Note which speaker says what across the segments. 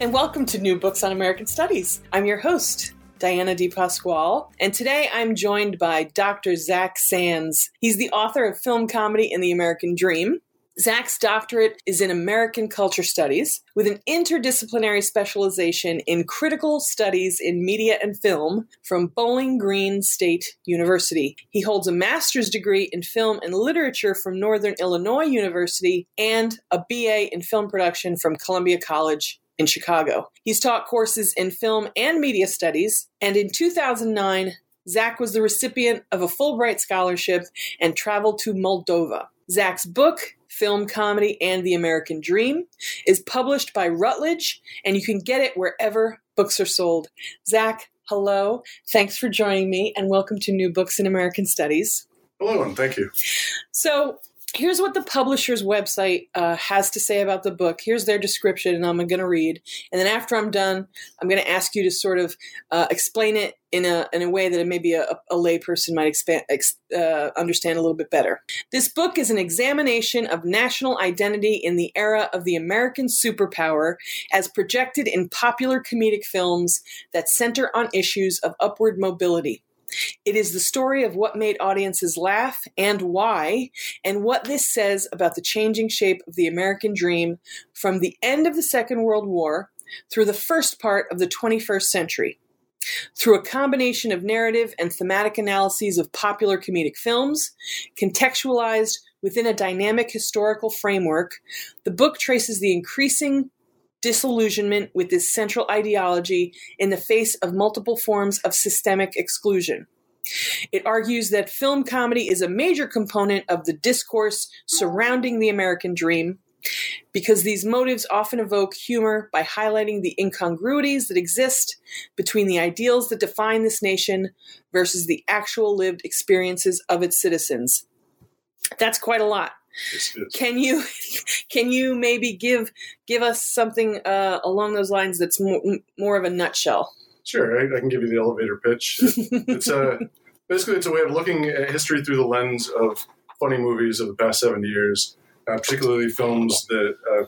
Speaker 1: And welcome to New Books on American Studies. I'm your host, Diana Di Pasquale, and today I'm joined by Dr. Zach Sands. He's the author of Film Comedy and the American Dream. Zach's doctorate is in American Culture Studies with an interdisciplinary specialization in critical studies in media and film from Bowling Green State University. He holds a master's degree in film and literature from Northern Illinois University and a BA in film production from Columbia College in Chicago. He's taught courses in film and media studies, and in 2009, Zach was the recipient of a Fulbright scholarship and traveled to Moldova. Zach's book, Film Comedy and the American Dream, is published by Routledge, and you can get it wherever books are sold. Zach, hello. Thanks for joining me, and welcome to New Books in American Studies.
Speaker 2: Hello, and thank you.
Speaker 1: So, here's what the publisher's website uh, has to say about the book. Here's their description, and I'm going to read. And then after I'm done, I'm going to ask you to sort of uh, explain it in a in a way that maybe a, a layperson might expand, ex, uh, understand a little bit better. This book is an examination of national identity in the era of the American superpower, as projected in popular comedic films that center on issues of upward mobility. It is the story of what made audiences laugh and why, and what this says about the changing shape of the American dream from the end of the Second World War through the first part of the 21st century. Through a combination of narrative and thematic analyses of popular comedic films, contextualized within a dynamic historical framework, the book traces the increasing disillusionment with this central ideology in the face of multiple forms of systemic exclusion. It argues that film comedy is a major component of the discourse surrounding the American dream because these motives often evoke humor by highlighting the incongruities that exist between the ideals that define this nation versus the actual lived experiences of its citizens. That's quite a lot. Can you can you maybe give give us something uh, along those lines that's more, more of a nutshell?
Speaker 2: Sure, I, I, can give you the elevator pitch. it's a basically it's a way of looking at history through the lens of funny movies of the past seventy years, uh, particularly films that uh,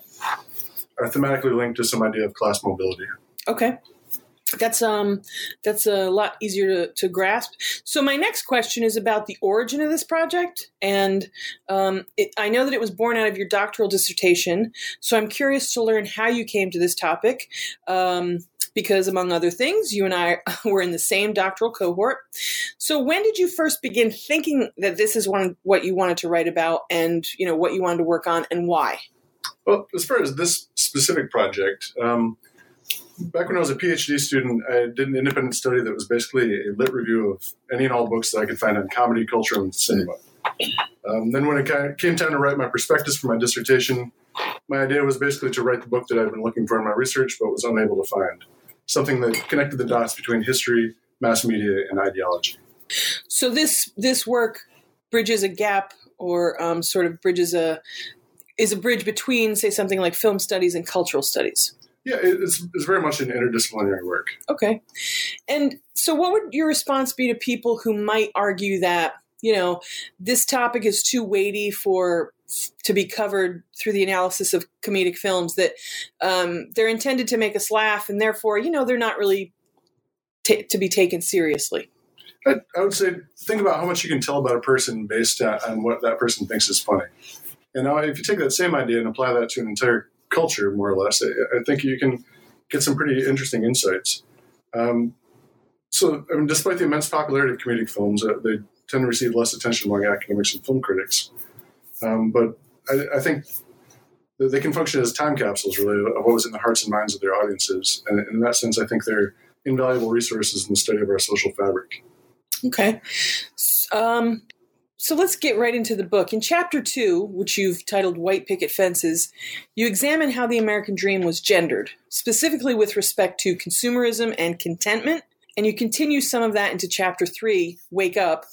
Speaker 2: are thematically linked to some idea of class mobility.
Speaker 1: Okay that's um that's a lot easier to, to grasp. So my next question is about the origin of this project and um, it, i know that it was born out of your doctoral dissertation so i'm curious to learn how you came to this topic um, because among other things you and i were in the same doctoral cohort. So when did you first begin thinking that this is one what you wanted to write about and you know what you wanted to work on and why?
Speaker 2: Well as far as this specific project um, back when I was a PhD student, I did an independent study that was basically a lit review of any and all books that I could find on comedy, culture, and cinema. Um, then, when it came time to write my prospectus for my dissertation, my idea was basically to write the book that I'd been looking for in my research but was unable to find something that connected the dots between history, mass media, and ideology.
Speaker 1: So, this, this work bridges a gap or um, sort of bridges a is a bridge between, say, something like film studies and cultural studies.
Speaker 2: Yeah, it's, it's very much an interdisciplinary work.
Speaker 1: Okay. And so, what would your response be to people who might argue that, you know, this topic is too weighty for to be covered through the analysis of comedic films, that um, they're intended to make us laugh, and therefore, you know, they're not really t- to be taken seriously?
Speaker 2: I, I, would say think about how much you can tell about a person based on what that person thinks is funny. And now, if you take that same idea and apply that to an entire culture, more or less. I, think you can get some pretty interesting insights. Um, so, I mean, despite the immense popularity of comedic films, uh, they tend to receive less attention among academics and film critics. Um, but I, I, think they can function as time capsules, really, of what was in the hearts and minds of their audiences. And in that sense, I think they're invaluable resources in the study of our social fabric.
Speaker 1: Okay. Um, so let's get right into the book. In chapter two, which you've titled White Picket Fences, you examine how the American dream was gendered, specifically with respect to consumerism and contentment. And you continue some of that into chapter three, Wake Up.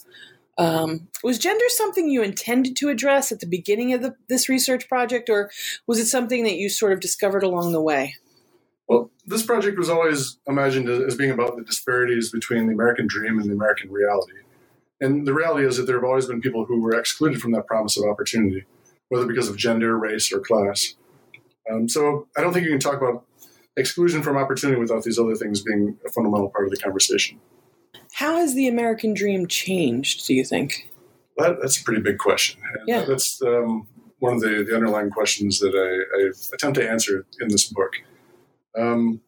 Speaker 1: Um, was gender something you intended to address at the beginning of the, this research project, or was it something that you sort of discovered along the way?
Speaker 2: Well, this project was always imagined as being about the disparities between the American dream and the American reality. And the reality is that there have always been people who were excluded from that promise of opportunity, whether because of gender, race, or class. Um, so I don't think you can talk about exclusion from opportunity without these other things being a fundamental part of the conversation.
Speaker 1: How has the American dream changed, do you think?
Speaker 2: That, that's a pretty big question.
Speaker 1: Yeah.
Speaker 2: That's um, one of the, the underlying questions that I, I, attempt to answer in this book. Um,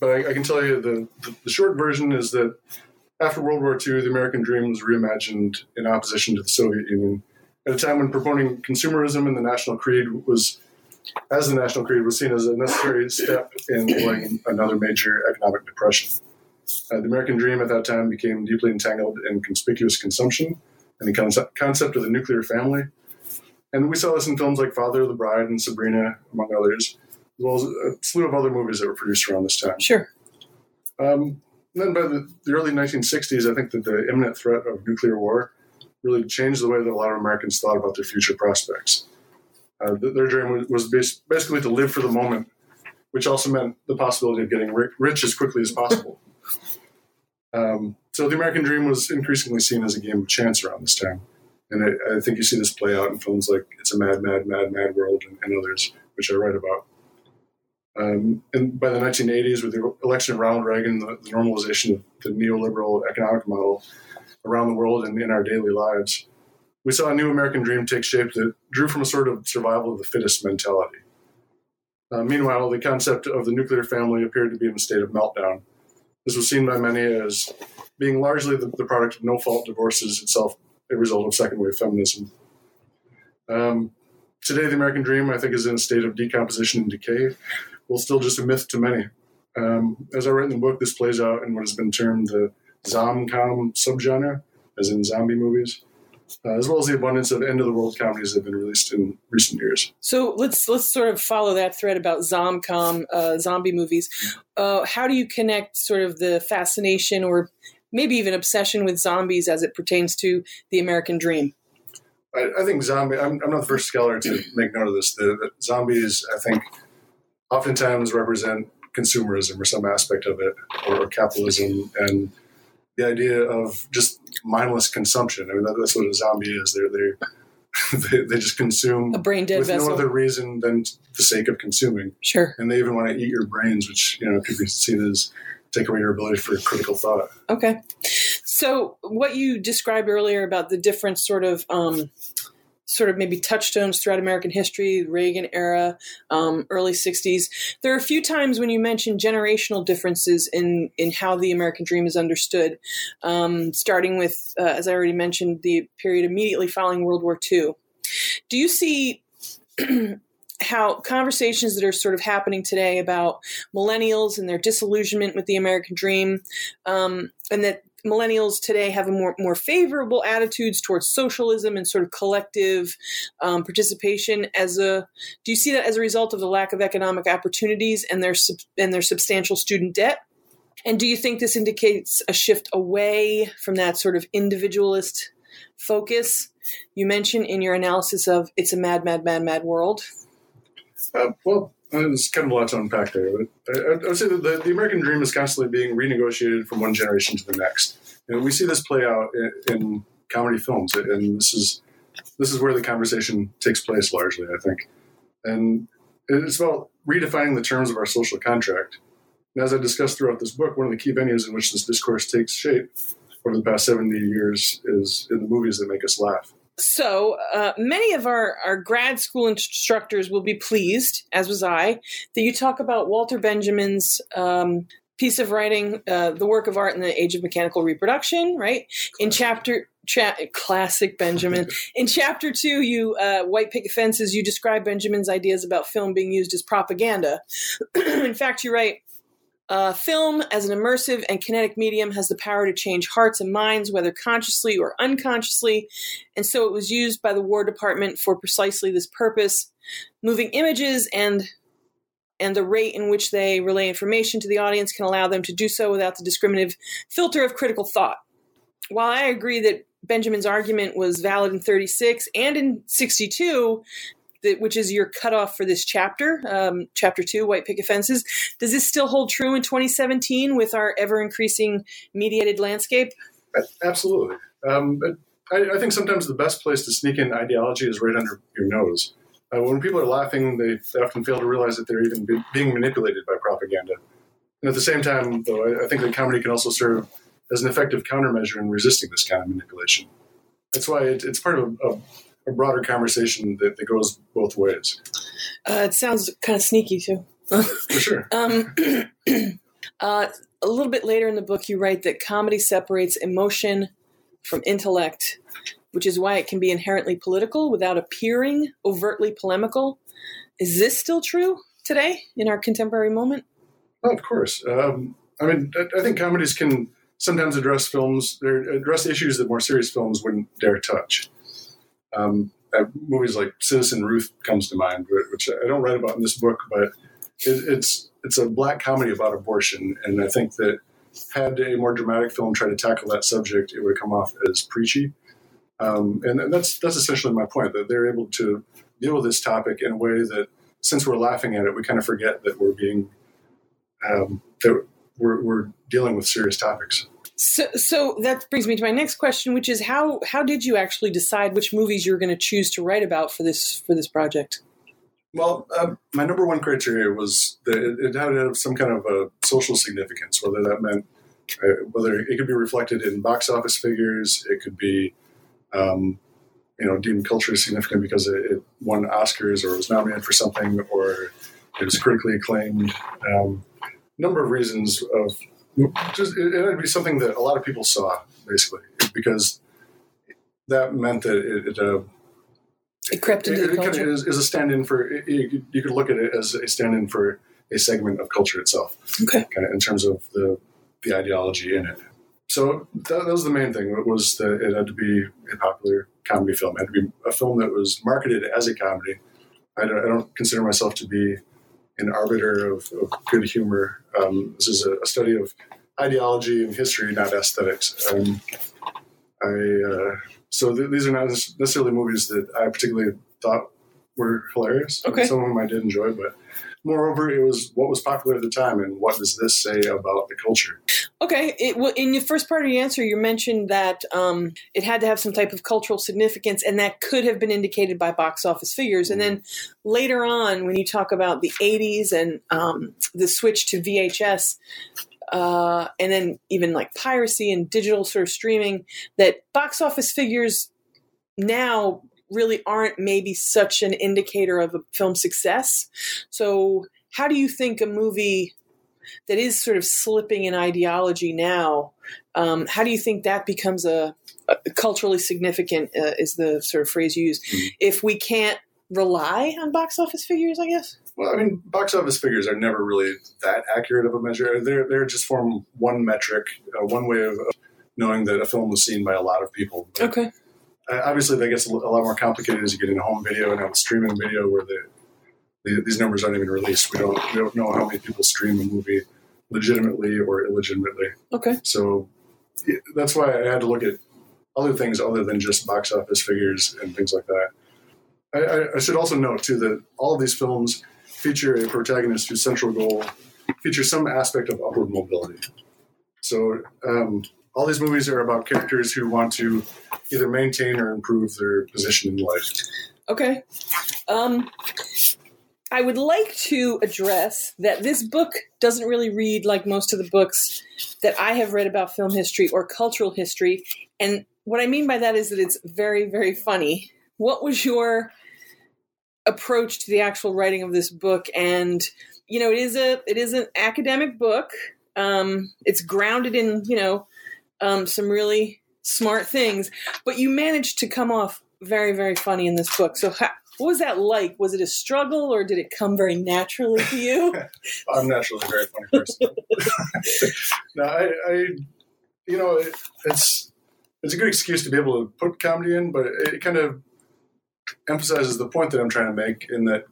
Speaker 2: but I, I, can tell you the, the, the short version is that after World War II, the American dream was reimagined in opposition to the Soviet Union at a time when promoting consumerism and the national creed was, as the national creed was seen as a necessary step in avoiding another major economic depression. Uh, the American dream at that time became deeply entangled in conspicuous consumption and the concept, concept of the nuclear family. And we saw this in films like Father of the Bride and Sabrina, among others, as well as a slew of other movies that were produced around this time.
Speaker 1: Sure.
Speaker 2: Um, then by the, the, early 1960s, I think that the imminent threat of nuclear war really changed the way that a lot of Americans thought about their future prospects. Uh, their dream was basically to live for the moment, which also meant the possibility of getting rich as quickly as possible. um, so the American dream was increasingly seen as a game of chance around this time. And I, I, think you see this play out in films like It's a Mad, Mad, Mad, Mad World and, and others, which I write about. Um, and by the 1980s, with the election of Ronald Reagan, the, the, normalization of the neoliberal economic model around the world and in our daily lives, we saw a new American dream take shape that drew from a sort of survival of the fittest mentality. Uh, meanwhile, the concept of the nuclear family appeared to be in a state of meltdown. This was seen by many as being largely the, the product of no fault divorces, itself a result of second wave feminism. Um, today, the American dream, I think, is in a state of decomposition and decay well, still just a myth to many. Um, as I write in the book, this plays out in what has been termed the zomcom subgenre, as in zombie movies, uh, as well as the abundance of end of the world comedies that have been released in recent years.
Speaker 1: So let's let's sort of follow that thread about zomcom uh, zombie movies. Uh, how do you connect sort of the fascination or maybe even obsession with zombies as it pertains to the American dream?
Speaker 2: I, I think zombie. I'm, I'm, not the first scholar to make note of this. The, the zombies, I think oftentimes represent consumerism or some aspect of it, or, capitalism, and the idea of just mindless consumption. I mean, that's what a zombie is. They're they they, they just consume
Speaker 1: a brain dead
Speaker 2: with
Speaker 1: vessel.
Speaker 2: no other reason than the sake of consuming.
Speaker 1: Sure.
Speaker 2: And they even want to eat your brains, which you know could be seen as take away your ability for critical thought.
Speaker 1: Okay. So what you described earlier about the different sort of um, sort of maybe touchstones throughout American history, Reagan era, um, early 60s. There are a few times when you mention generational differences in, in how the American dream is understood, um, starting with, uh, as I already mentioned, the period immediately following World War II. Do you see how conversations that are sort of happening today about millennials and their disillusionment with the American dream, um, and that millennials today have a more more favorable attitudes towards socialism and sort of collective um, participation. As a, do you see that as a result of the lack of economic opportunities and their and their substantial student debt? And do you think this indicates a shift away from that sort of individualist focus you mentioned in your analysis of "It's a Mad, Mad, Mad, Mad World"?
Speaker 2: Uh, well, Uh, there's kind of a lot to unpack there. But I, I would say that the, the, American dream is constantly being renegotiated from one generation to the next. And we see this play out in, in comedy films, and this is this is where the conversation takes place largely, I think. And it's about redefining the terms of our social contract. And as I discussed throughout this book, one of the key venues in which this discourse takes shape over the past 70 years is in the movies that make us laugh.
Speaker 1: So, uh, many of our, our grad school instructors will be pleased, as was I, that you talk about Walter Benjamin's um, piece of writing, uh, The Work of Art in the Age of Mechanical Reproduction, right? In chapter, cha- classic Benjamin. In chapter two, you, uh, White Picket Fences, you describe Benjamin's ideas about film being used as propaganda. in fact, you write, Uh, film, as an immersive and kinetic medium, has the power to change hearts and minds, whether consciously or unconsciously. And so it was used by the War Department for precisely this purpose. Moving images and and the rate in which they relay information to the audience can allow them to do so without the discriminative filter of critical thought. While I agree that Benjamin's argument was valid in 36 and in 62, that, which is your cutoff for this chapter, um, chapter two, white picket fences. Does this still hold true in 2017 with our ever increasing mediated landscape?
Speaker 2: Absolutely. Um, I, I, think sometimes the best place to sneak in ideology is right under your nose. Uh, when people are laughing, they often fail to realize that they're even be, being manipulated by propaganda. And at the same time, though, I, I think that comedy can also serve as an effective countermeasure in resisting this kind of manipulation. That's why it, it's part of a, a broader conversation that, that goes both ways.
Speaker 1: Uh, it sounds kind of sneaky too.
Speaker 2: For sure.
Speaker 1: Um, uh, a little bit later in the book, you write that comedy separates emotion from intellect, which is why it can be inherently political without appearing overtly polemical. Is this still true today in our contemporary moment?
Speaker 2: Oh, of course. Um, I mean, I think comedies can sometimes address films, address issues that more serious films wouldn't dare touch. Um, movies like Citizen Ruth comes to mind, which I don't write about in this book, but it, it's it's a black comedy about abortion, and I think that had a more dramatic film try to tackle that subject, it would come off as preachy. Um, and, and that's that's essentially my point that they're able to deal with this topic in a way that, since we're laughing at it, we kind of forget that we're being um, that we're, we're dealing with serious topics.
Speaker 1: So, so that brings me to my next question, which is how how did you actually decide which movies you were going to choose to write about for this for this project?
Speaker 2: Well, uh, my number one criteria was that it, it, had some kind of a social significance, whether that meant uh, whether it could be reflected in box office figures, it could be um, you know deemed culturally significant because it, it, won Oscars or was nominated for something, or it was critically acclaimed. Um, number of reasons of just it, would be something that a lot of people saw basically because that meant that it, it, uh,
Speaker 1: it crept into
Speaker 2: it,
Speaker 1: the culture.
Speaker 2: Kind of is, is, a stand-in for you, you could look at it as a stand-in for a segment of culture itself.
Speaker 1: Okay,
Speaker 2: kind of in terms of the the ideology in it. So that, that was the main thing. It was that it had to be a popular comedy film. It had to be a film that was marketed as a comedy. I don't, I don't consider myself to be an arbiter of, of good humor. Um, this is a, a, study of ideology and history, not aesthetics. Um, I uh, so th- these are not necessarily movies that I particularly thought were hilarious.
Speaker 1: Okay.
Speaker 2: Some of them I did enjoy, but moreover, it was what was popular at the time and what does this say about the culture.
Speaker 1: Okay. It, well, in your first part of your answer, you mentioned that um, it had to have some type of cultural significance, and that could have been indicated by box office figures. And then later on, when you talk about the 80s and um, the switch to VHS, uh, and then even like piracy and digital sort of streaming, that box office figures now really aren't maybe such an indicator of a film success. So, how do you think a movie that is sort of slipping in ideology now, um, how do you think that becomes a, a culturally significant? Uh, is the sort of phrase used? Mm-hmm. If we can't rely on box office figures, I guess.
Speaker 2: Well, I mean, box office figures are never really that accurate of a measure. They're they're just form one metric, uh, one way of knowing that a film was seen by a lot of people.
Speaker 1: But okay.
Speaker 2: Obviously, that gets a lot more complicated as you get into home video and now streaming video, where the these numbers aren't even released. We don't we don't know how many people stream a movie legitimately or illegitimately.
Speaker 1: Okay.
Speaker 2: So that's why I had to look at other things other than just box office figures and things like that. I, I, I should also note too that all of these films feature a protagonist whose central goal features some aspect of upward mobility. So um, all these movies are about characters who want to either maintain or improve their position in life.
Speaker 1: Okay. Um, I would like to address that this book doesn't really read like most of the books that I have read about film history or cultural history. And what I mean by that is that it's very, very funny. What was your approach to the actual writing of this book? And you know, it is a it is an academic book. Um, it's grounded in you know um, some really smart things, but you managed to come off very, very funny in this book. So how, what was that like? Was it a struggle, or did it come very naturally to you?
Speaker 2: I'm naturally a very funny person. no, I, I, you know, it, it's it's a good excuse to be able to put comedy in, but it, it kind of emphasizes the point that I'm trying to make in that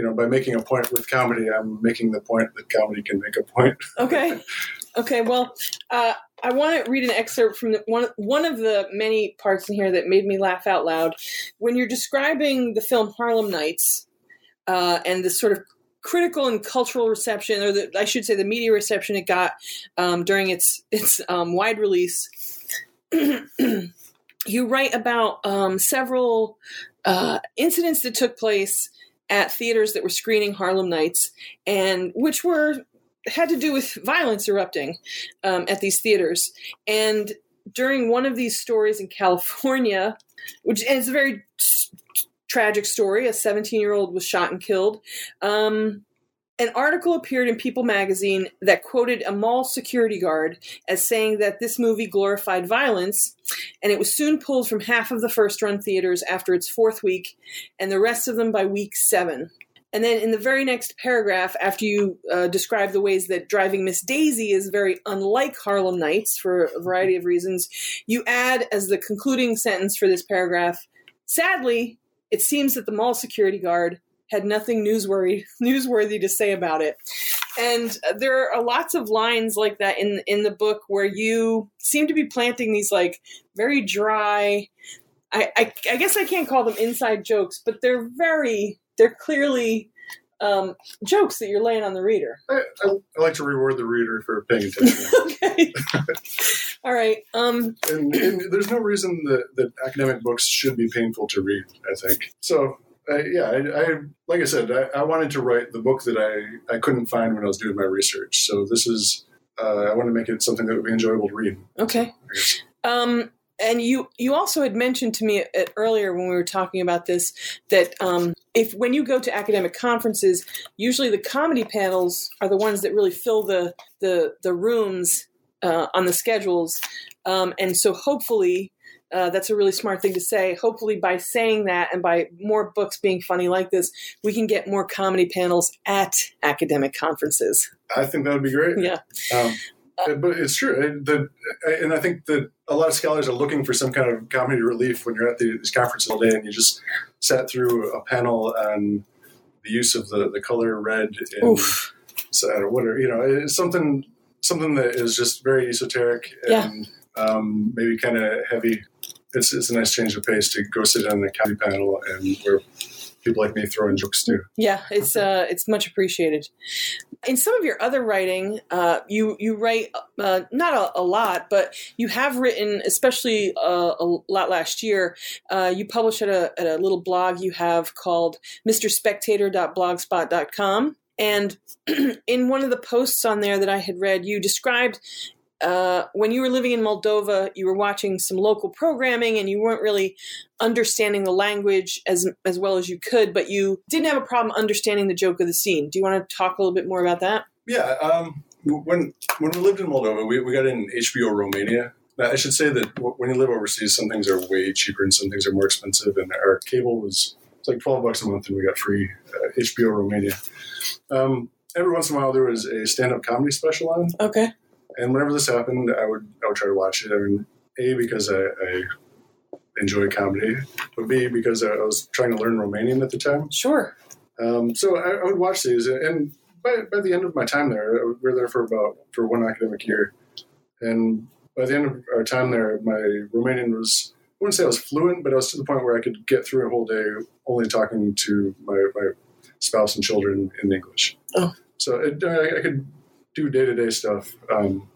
Speaker 2: you know, by making a point with comedy, I'm making the point that comedy can make a point.
Speaker 1: okay. Okay. Well, uh, I want to read an excerpt from the, one one of the many parts in here that made me laugh out loud. When you're describing the film Harlem Nights uh, and the sort of critical and cultural reception, or the, I should say, the media reception it got um, during its its um, wide release. you write about um, several uh, incidents that took place at theaters that were screening Harlem Nights, and which were had to do with violence erupting um, at these theaters. And during one of these stories in California, which is a very tragic story, a 17 year old was shot and killed. Um, an article appeared in People magazine that quoted a mall security guard as saying that this movie glorified violence, and it was soon pulled from half of the first run theaters after its fourth week, and the rest of them by week seven. And then in the very next paragraph, after you uh, describe the ways that Driving Miss Daisy is very unlike Harlem Nights for a variety of reasons, you add as the concluding sentence for this paragraph Sadly, it seems that the mall security guard had nothing newsworthy newsworthy to say about it. And there are lots of lines like that in in the book where you seem to be planting these like very dry. I, I, I guess I can't call them inside jokes, but they're very they're clearly um, jokes that you're laying on the reader.
Speaker 2: I, I, I, like to reward the reader for paying attention.
Speaker 1: okay. All right. Um,
Speaker 2: and, and, there's no reason that, that academic books should be painful to read. I think so yeah, I, I, like I said, I, I, wanted to write the book that I, I couldn't find when I was doing my research. So this is uh, I want to make it something that would be enjoyable to read.
Speaker 1: Okay. Um, and you you also had mentioned to me at, earlier when we were talking about this that um, if when you go to academic conferences, usually the comedy panels are the ones that really fill the the the rooms uh, on the schedules, um, and so hopefully uh, that's a really smart thing to say. Hopefully, by saying that and by more books being funny like this, we can get more comedy panels at academic conferences.
Speaker 2: I think that would be great.
Speaker 1: Yeah.
Speaker 2: Um, uh, but it's true. The, and I think that a lot of scholars are looking for some kind of comedy relief when you're at the, these conferences all day and you just sat through a panel on the use of the, the color red and Oof. so, whatever, you know, it's something, something that is just very esoteric and yeah. um, maybe kind of heavy it's, it's a nice change of pace to go sit on the comedy panel and where people like me throw in jokes too.
Speaker 1: Yeah, it's uh, it's much appreciated. In some of your other writing, uh, you you write uh, not a, a, lot, but you have written, especially uh, a lot last year. Uh, you publish at a, at a little blog you have called MrSpectator.blogspot.com. And in one of the posts on there that I had read, you described uh, when you were living in Moldova, you were watching some local programming and you weren't really understanding the language as as well as you could, but you didn't have a problem understanding the joke of the scene. Do you want to talk a little bit more about that?
Speaker 2: Yeah. Um, when when we lived in Moldova, we, we got in HBO Romania. Now, I should say that when you live overseas, some things are way cheaper and some things are more expensive. And our cable was it's like twelve bucks a month, and we got free uh, HBO Romania. Um, every once in a while, there was a stand-up comedy special on.
Speaker 1: Okay.
Speaker 2: And whenever this happened, I would I would try to watch it. I mean, a because I, I enjoy comedy, but b because I was trying to learn Romanian at the time.
Speaker 1: Sure.
Speaker 2: Um, so I, I, would watch these, and by, by the end of my time there, we were there for about for one academic year, and by the end of our time there, my Romanian was I wouldn't say I was fluent, but I was to the point where I could get through a whole day only talking to my, my spouse and children in English.
Speaker 1: Oh.
Speaker 2: So it, I, I could do day to day stuff um,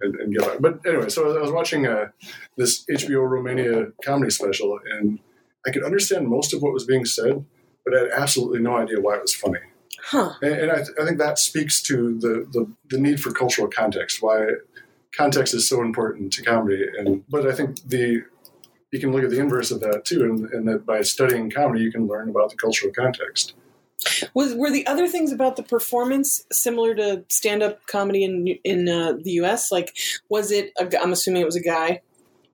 Speaker 2: and, and, get by. But anyway, so I was watching uh, this HBO Romania comedy special, and I could understand most of what was being said, but I had absolutely no idea why it was funny.
Speaker 1: Huh.
Speaker 2: And, and I, th- I, think that speaks to the, the, the need for cultural context. Why context is so important to comedy, and but I think the you can look at the inverse of that too, and, and that by studying comedy, you can learn about the cultural context.
Speaker 1: Was were the other things about the performance similar to stand up comedy in in uh, the U.S. Like, was it? i am assuming it was a guy.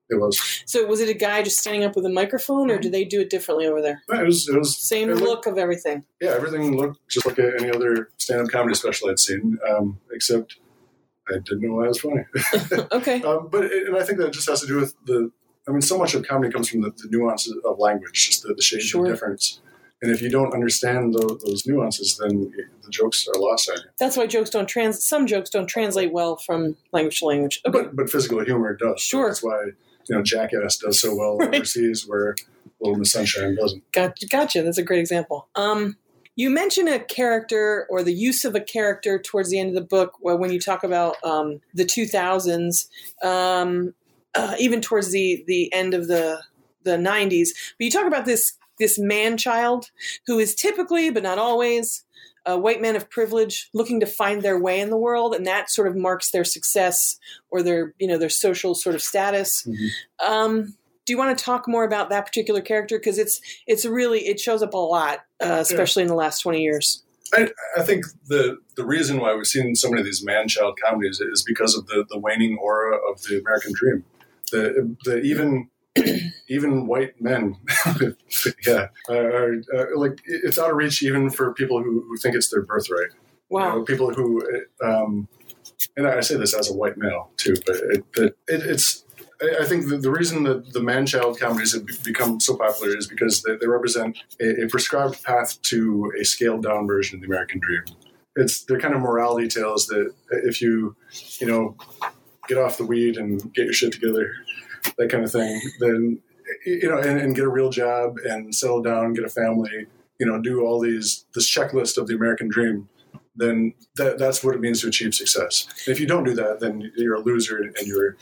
Speaker 2: It was.
Speaker 1: So was it a guy just standing up with a microphone, or do they do it differently over there?
Speaker 2: It was. It was
Speaker 1: Same
Speaker 2: it looked-
Speaker 1: look of everything.
Speaker 2: yeah, everything looked just like any other stand-up comedy special I'd seen, um, except I didn't know why I was funny.
Speaker 1: Okay.
Speaker 2: um, but it, and I think that just has to do with the. I mean, so much of comedy comes from the, the nuances of language, just the, the shades
Speaker 1: Sure.
Speaker 2: of difference. And if you don't understand those, those nuances, then the jokes are lost on you.
Speaker 1: That's why jokes don't trans. Some jokes don't translate well from language to language. Okay.
Speaker 2: But but physical humor does.
Speaker 1: Sure.
Speaker 2: That's why you know Jackass does so well
Speaker 1: Right.
Speaker 2: overseas, where Little Miss Sunshine doesn't.
Speaker 1: Gotcha. Gotcha. That's a great example. Um, you mention a character or the use of a character towards the end of the book wh- when you talk about um, the 2000s, um, uh, even towards the the end of the the 90s. But you talk about this this man child who is typically, but not always, a white man of privilege looking to find their way in the world, and that sort of marks their success or their you know their social sort of status.
Speaker 2: Mhm.
Speaker 1: Um, do you want to talk more about that particular character because it's it's really it shows up a lot, uh, especially in the last twenty years.
Speaker 2: I, I think the the reason why we've seen so many of these man child comedies is because of the, the waning aura of the American dream. The the even even white men, yeah, are, are like it's out of reach even for people who, who think it's their birthright. You
Speaker 1: Wow.
Speaker 2: know, people who, um, and I say this as a white male too, but it, it, it, it's. I I think the, the reason that the man-child comedies have become so popular is because they, they represent a, a prescribed path to a scaled-down version of the American dream. It's they're kind of morality tales that if you, you know, get off the weed and get your shit together, that kind of thing, then you know, and, and get a real job and settle down, get a family, you know, do all these this checklist of the American dream then that, that's what it means to achieve success. If you don't do that, then you're a loser and you're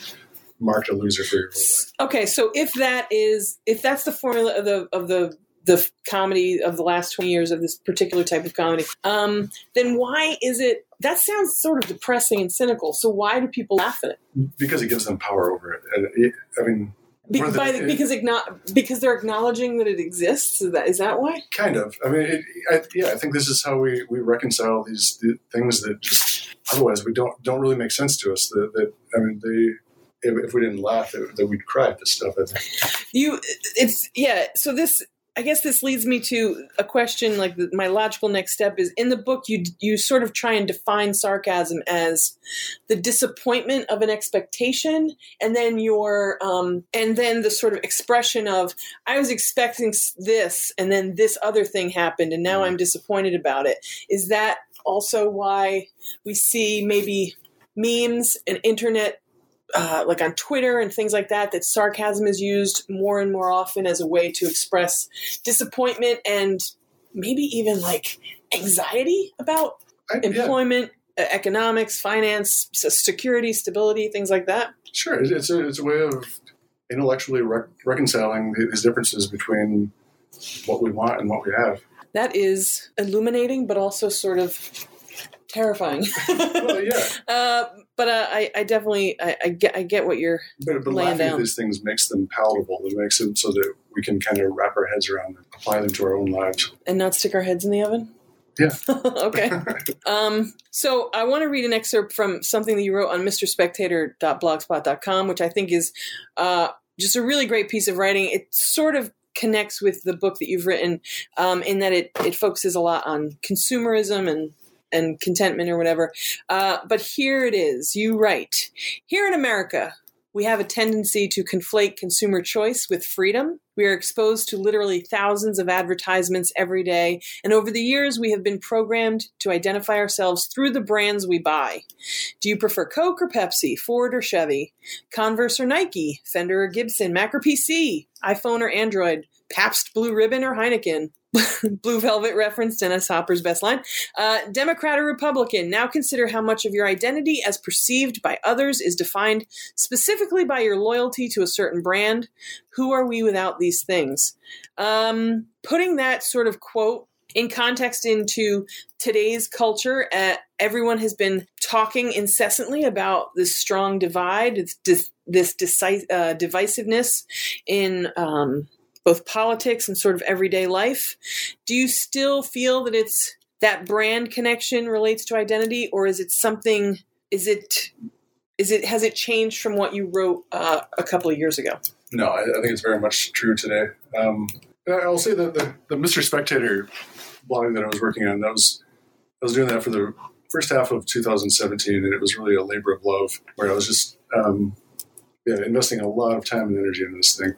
Speaker 2: marked a loser for your whole life.
Speaker 1: Okay, so if that is if that's the formula of the of the the comedy of the last 20 years of this particular type of comedy um, then why is it that sounds sort of depressing and cynical so why do people laugh at it
Speaker 2: Because it gives them power over it. And it I mean,
Speaker 1: Be-
Speaker 2: the-
Speaker 1: by the, because igno- because they're acknowledging that it exists is that is that why
Speaker 2: kind of. I mean, it, I, yeah, I think this is how we, we reconcile these th- things that just otherwise we don't don't really make sense to us. That, that I mean, they if, we didn't laugh, that we'd cry at this stuff. I think.
Speaker 1: you it's yeah so this i guess this leads me to a question like the, my logical next step is in the book you you sort of try and define sarcasm as the disappointment of an expectation and then your um and then the sort of expression of i was expecting this and then this other thing happened and now i'm disappointed about it. Is that also why we see maybe memes and internet uh, like on Twitter and things like that, that sarcasm is used more and more often as a way to express disappointment and maybe even like anxiety about
Speaker 2: I,
Speaker 1: employment, uh, economics, finance, security, stability, things like that.
Speaker 2: sure. It's a it's a way of intellectually rec- reconciling these differences between what we want and what we have.
Speaker 1: That is illuminating, but also sort of terrifying.
Speaker 2: Well, yeah.
Speaker 1: uh, but uh, I, I definitely I, I get I get what you're
Speaker 2: But, but
Speaker 1: Laying
Speaker 2: laughing at these things makes them palatable. It makes them so that we can kind of wrap our heads around them, apply them to our own lives.
Speaker 1: and not stick our heads in the oven.
Speaker 2: Yeah.
Speaker 1: okay. Um, so I want to read an excerpt from something that you wrote on MrSpectator.blogspot.com, which I think is uh, just a really great piece of writing. It sort of connects with the book that you've written um, in that it, it focuses a lot on consumerism and and contentment or whatever. Uh, but here it is. You write Here in America, we have a tendency to conflate consumer choice with freedom. We are exposed to literally thousands of advertisements every day, and over the years, we have been programmed to identify ourselves through the brands we buy. Do you prefer Coke or Pepsi, Ford or Chevy, Converse or Nike, Fender or Gibson, Mac or PC, iPhone or Android, Pabst Blue Ribbon or Heineken? Blue Velvet reference Dennis Hopper's best line. Uh, Democrat or Republican? Now consider how much of your identity as perceived by others is defined specifically by your loyalty to a certain brand. Who are we without these things? Um, putting that sort of quote in context into today's culture, uh, everyone has been talking incessantly about this strong divide, this, this deci- uh, divisiveness in um, both politics and sort of everyday life. Do you still feel that it's that brand connection relates to identity, or is it something? Is it is it has it changed from what you wrote uh, a couple of years ago?
Speaker 2: No, I, I think it's very much true today. Um, I'll say that the, the Mr. Spectator blog that I was working on, that was I was doing that for the first half of 2017, and it was really a labor of love where I was just um, yeah investing a lot of time and energy in this thing.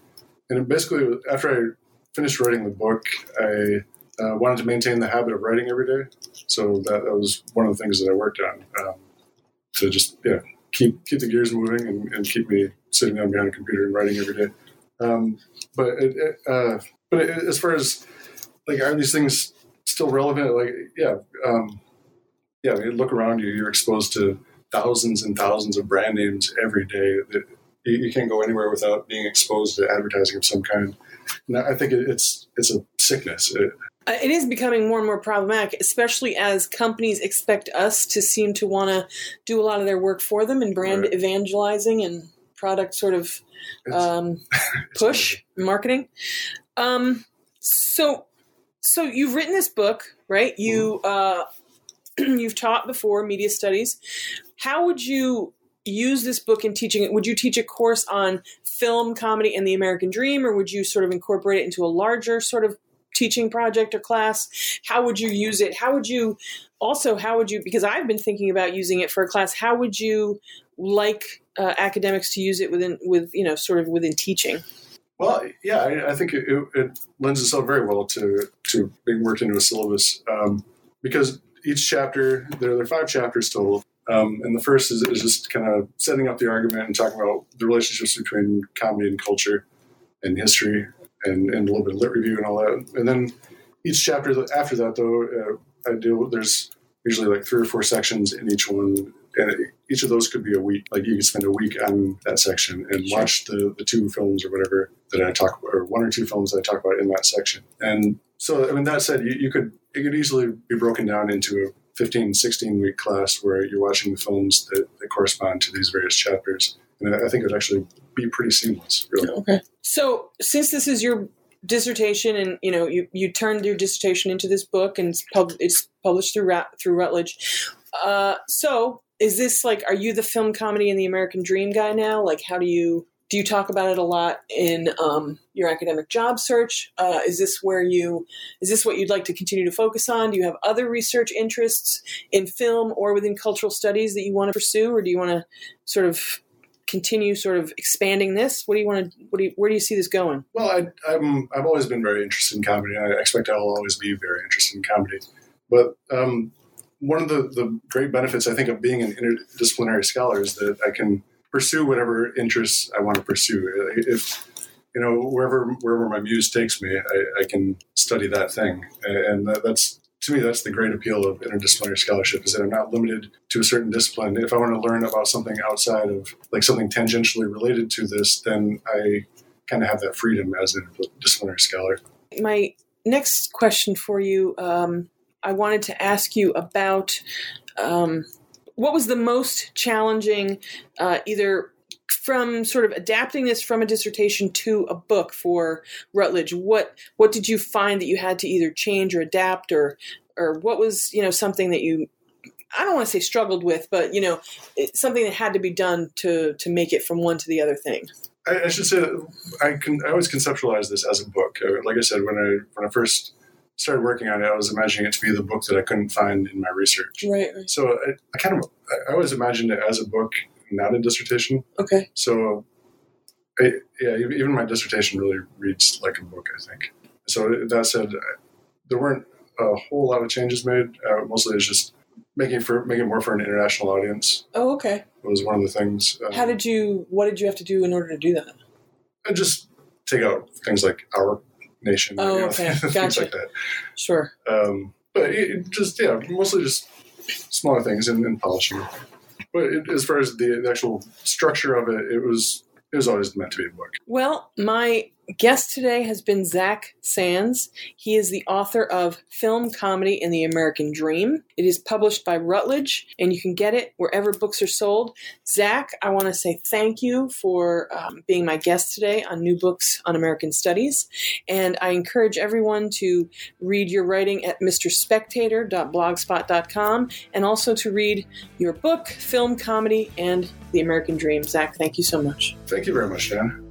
Speaker 2: And basically, after I finished writing the book, I uh, wanted to maintain the habit of writing every day. So that, that was one of the things that I worked on um, to just yeah keep keep the gears moving and, and, keep me sitting down behind a computer and writing every day. Um, but it, it, uh, but it, as far as like are these things still relevant? Like yeah, um, yeah. I mean, look around you. You're exposed to thousands and thousands of brand names every day. That you, you can't go anywhere without being exposed to advertising of some kind. And I think it's it's a sickness. It,
Speaker 1: uh, it is becoming more and more problematic, especially as companies expect us to seem to want to do a lot of their work for them in brand right. evangelizing and product sort of um, push marketing. Um, so, so you've written this book, right? You mm. uh, you've taught before media studies. How would you use this book in teaching it? Would you teach a course on film, comedy, and the American dream, or would you sort of incorporate it into a larger sort of teaching project or class? How would you use it? How would you also, how would you, because I've been thinking about using it for a class, how would you like uh, academics to use it within, with, you know, sort of within teaching?
Speaker 2: Well, yeah, I, I think it, it, it, lends itself very well to, to being worked into a syllabus um, because each chapter, there, there are five chapters total. Um, and the first is, is, just kind of setting up the argument and talking about the relationships between comedy and culture and history and, and a little bit of lit review and all that. And then each chapter after that, though, uh, I do there's usually like three or four sections in each one, and each of those could be a week. Like you could spend a week on that section and sure. watch the the two films or whatever that I talk about, or one or two films that I talk about in that section. And so, I mean, that said, you, you could it could easily be broken down into a 15, 16 week class where you're watching the films that, that correspond to these various chapters. And I think it would actually be pretty seamless, really.
Speaker 1: Okay. So, since this is your dissertation, and you know, you, you turned your dissertation into this book, and it's, pub- it's published through through Routledge. Uh, so, is this like, are you the film comedy and the American Dream guy now? Like, how do you do you talk about it a lot in um, your academic job search? Uh, is this where you is this what you'd like to continue to focus on? Do you have other research interests in film or within cultural studies that you want to pursue, or do you want to sort of continue sort of expanding this? What do you want to? What do you, where do you see this going?
Speaker 2: Well, I, am I've always been very interested in comedy. And I expect I will always be very interested in comedy. But um, one of the, the great benefits I think of being an interdisciplinary scholar is that I can pursue whatever interests I want to pursue. If you know wherever wherever my muse takes me, I, I can study that thing, and that, that's to me, that's the great appeal of interdisciplinary scholarship is that I'm not limited to a certain discipline. If I want to learn about something outside of like something tangentially related to this, then I kind of have that freedom as an interdisciplinary scholar.
Speaker 1: My next question for you, um, I wanted to ask you about um, what was the most challenging, uh, either from sort of adapting this from a dissertation to a book for Routledge? what what did you find that you had to either change or adapt, or or what was you know something that you I don't want to say struggled with, but you know something that had to be done to to make it from one to the other thing.
Speaker 2: I, I should say I can I always conceptualize this as a book. Uh, like I said, when I when I first started working on it, I was imagining it to be the book that I couldn't find in my research.
Speaker 1: Right. right.
Speaker 2: So I, I, kind of I always imagined it as a book not a dissertation.
Speaker 1: Okay.
Speaker 2: So, I, yeah, even my dissertation really reads like a book, I think. So that said, there weren't a whole lot of changes made. Uh, mostly it's just making for making more for an international audience.
Speaker 1: Oh, okay.
Speaker 2: It was one of the things.
Speaker 1: Um, How did you? What did you have to do in order to do that?
Speaker 2: I just take out things like our nation.
Speaker 1: Oh, you know, okay, gotcha.
Speaker 2: like that.
Speaker 1: Sure.
Speaker 2: Um, but it, just yeah, mostly just smaller things and, and polishing but it, as far as the, the actual structure of it, it was it was always meant to be a book.
Speaker 1: Well, my guest today has been Zach Sands. He is the author of Film Comedy in the American Dream. It is published by Routledge, and you can get it wherever books are sold. Zach, I want to say thank you for um, being my guest today on New Books on American Studies. And I encourage everyone to read your writing at mrspectator.blogspot.com and also to read your book, Film Comedy, and The American Dream. Zach, thank you so much.
Speaker 2: Thank you very much, Dan.